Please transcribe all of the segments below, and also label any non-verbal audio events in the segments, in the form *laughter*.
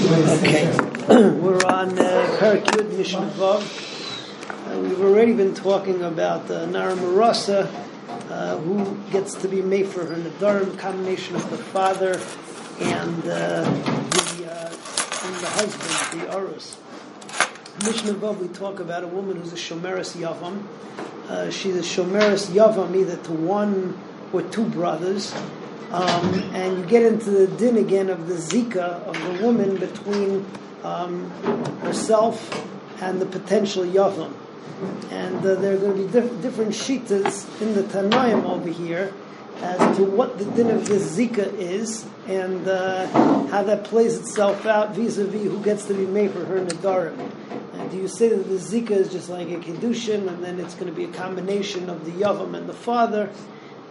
Okay, *clears throat* we're on uh, Parak Yud Mishnah Vav. Uh, we've already been talking about uh, Nara Marasa, uh, who gets to be made for her Nadarim, combination of the father and uh, the uh, and the husband, the Arus. Mishnah Vav, we talk about a woman who's a Shomeris Yavam. Uh, she's a Shomeris Yavam either to one or two brothers. Um, and you get into the din again of the zika of the woman between um, herself and the potential yavam. And uh, there are going to be diff- different shitas in the Tanaim over here as to what the din of this zika is and uh, how that plays itself out vis-a-vis who gets to be made for her nadarim. And do you say that the zika is just like a kedushin, and then it's going to be a combination of the yavam and the father?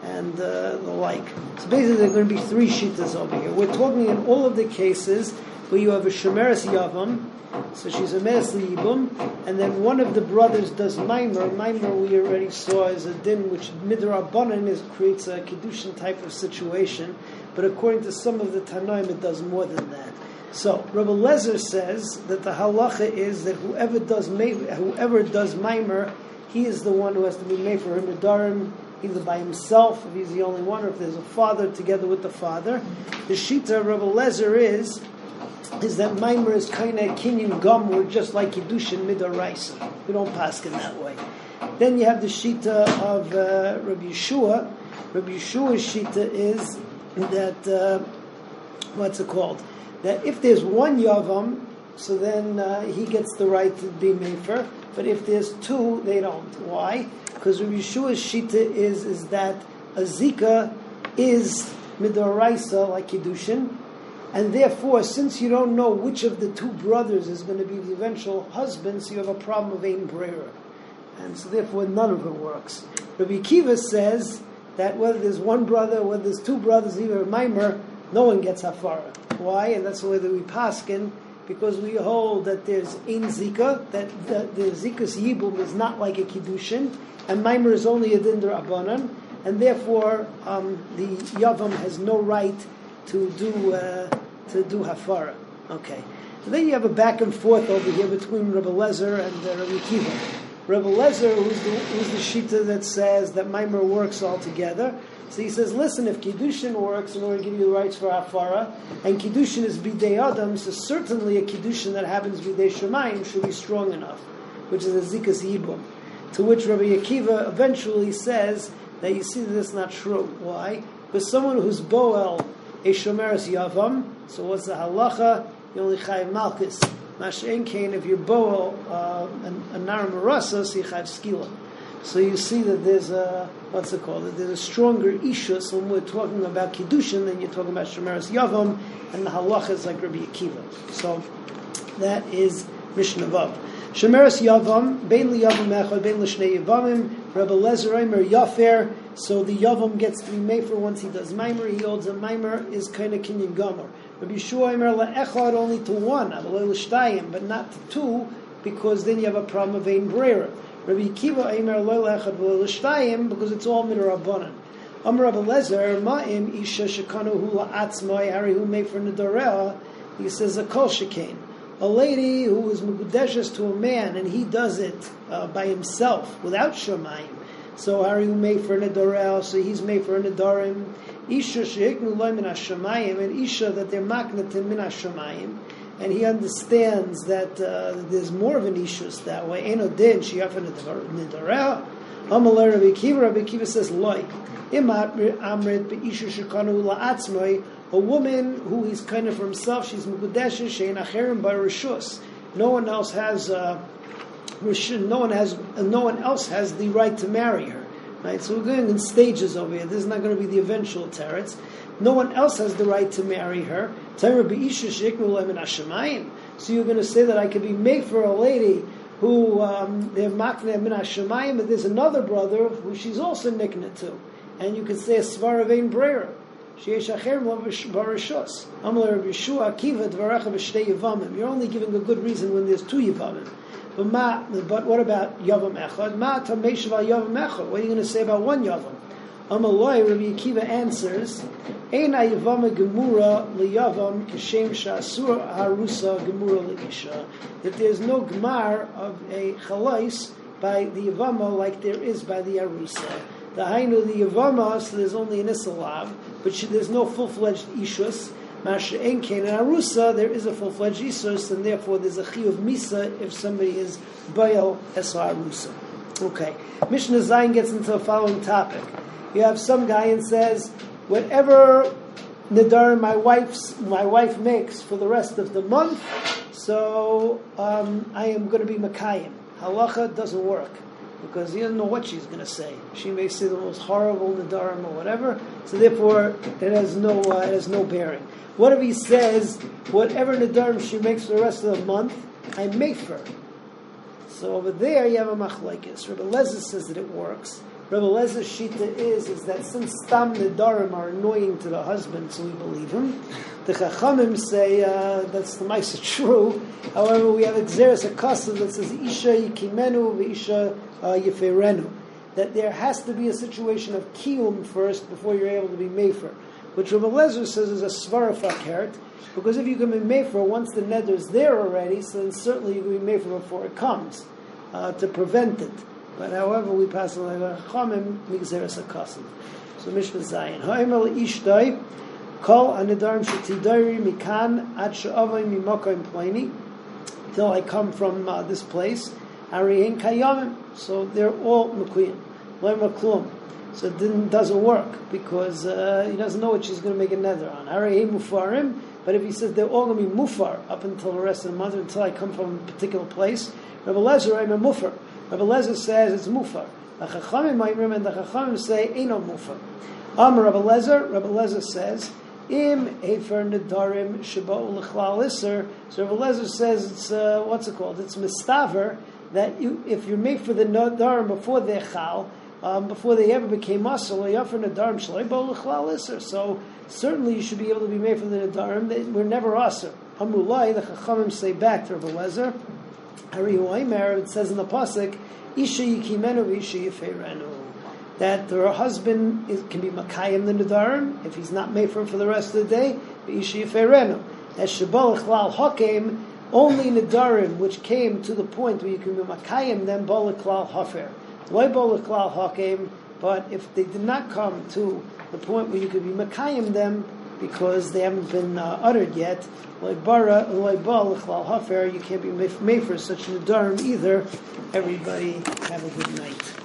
And uh, the like. So basically, there are going to be three shitas over here. We're talking in all of the cases where you have a shemeres yavam, so she's a meres yibum, and then one of the brothers does maimer. Maimer we already saw is a din which midrabanan is creates a kedushin type of situation, but according to some of the tanaim, it does more than that. So Rabbi Lezer says that the halacha is that whoever does whoever does maimer, he is the one who has to be made for him darim either by himself, if he's the only one, or if there's a father together with the father. The Shita of Rabbi Lezer is is that Maimer is kind of kinyan gum, we're just like Kiddushin midaraisa. We don't pass in that way. Then you have the Shita of uh, Rabbi Yeshua. Rabbi Yeshua's Shita is that, uh, what's it called? That if there's one Yavam, so then uh, he gets the right to be Mefer. But if there's two, they don't. Why? Because Rabbi Yeshua's shita is is that a zika is midoraisa like kiddushin, and therefore, since you don't know which of the two brothers is going to be the eventual husband, so you have a problem of ein brera, and so therefore none of it works. Rabbi Kiva says that whether there's one brother, whether there's two brothers, even a mimer, no one gets hafara. Why? And that's the way that we paskin because we hold that there's in zika, that the, the zika's yibum is not like a kiddushin, and Maimer is only a dinder abanan, and therefore um, the yavam has no right to do uh, to do hafara. Okay. Then you have a back and forth over here between Rabbi Lezer and uh, Rabbi Kiva. Rabbi Lezer, who's the, who's the shita that says that Maimer works all together. So he says, listen, if Kiddushin works in order to give you the rights for Hafara, and Kiddushin is Bidei Adam, so certainly a Kiddushin that happens Bidei Shemayim should be strong enough, which is a Zikas Yibum. To which Rabbi Akiva eventually says that you see that that's not true. Why? Because someone who's Boel a Shomeres Yavam, so what's the halacha? You only chayiv Malchus. Mashen Kain, if you're Boel, uh, a Naram Marasa, so you chayiv Skila. So you see that there's a, what's it called? There's a stronger Ishus when we're talking about Kiddushin than you're talking about Shomeres Yavam, and the halacha is like Rabbi Akiva. So that is Mishnah Vav. Shemeres Yavam, Bein Yavam Echad, Bein Lishnei Yavamim, Rebbe Lezer Eimer Yafer, so the Yavam gets to be made for once he does Maimer, he holds a Maimer, is kind of Kinyan Gomer. Rabbi Yeshua Eimer Le'echad only to one, but not to two, because then you have a problem of Ein Brera. Rabbi Akiva Eimer Le'echad Le'lishtayim, because it's all Midrabanan. Amr Rabbi Lezer, Ma'im Isha Shekanu Hu La'atzmai, Hari Hu Made for Nidorea, he says a Kol Shekain a lady who is mukudeshes to a man and he does it uh, by himself without shemayim. So for an adorel? So he's an adorim. Isha shehiknu loy min hashemayim and Isha that they're maknatim min hashemayim. And he understands that uh, there's more of an ishus that way. Eno din sheyafan nidorel. Amalei Rabbi Kiva. Rabbi Kiva says loy. Imat amrit be'isha shekanu la'atzmoi a woman who is kind of for himself, she's mukudeshes, shein acherim by rishus. No one else has, uh, no one has, no one else has the right to marry her. Right, so we're going in stages over here. This is not going to be the eventual teretz. No one else has the right to marry her. So you're going to say that I could be made for a lady who um, they're makne min hashemayim, but there's another brother who she's also nikna to, and you could say a svaravein brera. You're only giving a good reason when there's two yavamim. But ma, but what about yavam echad? Ma tameshav al yavam echad. What are you going to say about one yavam? Amaloi, Rabbi Akiva answers, Ein ayavama gemura liyavam kashem shasur harusa gemura leisha. That there's no gemar of a chalais by the yavama like there is by the arusa. The hainu the yavama, so there's only an isalav, but she, there's no full-fledged ishus. Masha Enkein and Arusa, there is a full-fledged Isus, and therefore there's a Chi of Misa if somebody is Baal Esa Arusa. Okay. Mishnah Zayin gets into the following topic. You have some guy and says, whatever Nadar my wife's my wife makes for the rest of the month, so um, I am going to be Makayim. Halacha doesn't work because he doesn't know what she's going to say. She may say the most horrible nadarim or whatever, so therefore it has no uh, it has no bearing. Whatever he says whatever nadarim she makes for the rest of the month, I make for. her. So over there you have a machlekes. Rabbi Lezer says that it works. Rabbi Lezer's shita is is that since stam nadarim are annoying to the husband, so we believe him. The chachamim say uh, that's the mice true. However, we have exeris akasa that says isha yikimenu v'isha uh, yiferenu. That there has to be a situation of kiyum first before you're able to be mefer. Which Rabbi Lezer says is a svara fakert, because if you can be mefer once the neder is there already, so then certainly you can be mefer before it comes uh, to prevent it. But however, we pass on like chamim migzeres akasim. So Mishnah Zayin. Ha'emel ishtoi kol anidarim shetidori mikan at she'avay mimokoim pleni till I come from uh, this place. Ariyin kayamim. So they're all mekuyim. Loim klum. So it didn't, doesn't work because uh, he doesn't know what she's going to make a nether on. Ariyin mufarim. But if he says they're all going to be mufar up until the rest of the month, until I come from a particular place, Rabbi Lezer, I'm a mufar. Rabbi Lezer says it's mufar. The Chachamim might remember, the Chachamim say Eino mufar. Amar Rabbi Lezer, Rabbi Lezer says, Im Efer Nedarim Shabbat Isser. So Rabbi Lezer says it's, uh, what's it called? It's mistaver, that you, if you're made for the Nedarim before they're chal, um, before they ever became muscle, Yafer Nedarim Shleibo L'chlal Isser. So certainly you should be able to be made for the Nedarim. They were never usher. Amrulai, the Chachamim say back to Rabbi Lezer, Hari it says in the pasuk, Isha yikimenu isha yiferenu. That her husband is, can be makayim the nedarim if he's not made for the rest of the day. Isha yiferenu. As shabalach lal hakim, only nedarim which came to the point where you can be makayim them balak lal hafer. Why balak lal hakim? But if they did not come to the point where you could be makayim them, because they haven't been uh, uttered yet. Like bara, like bal, hafer, you can't be made for such an adarm either. Everybody have a good night.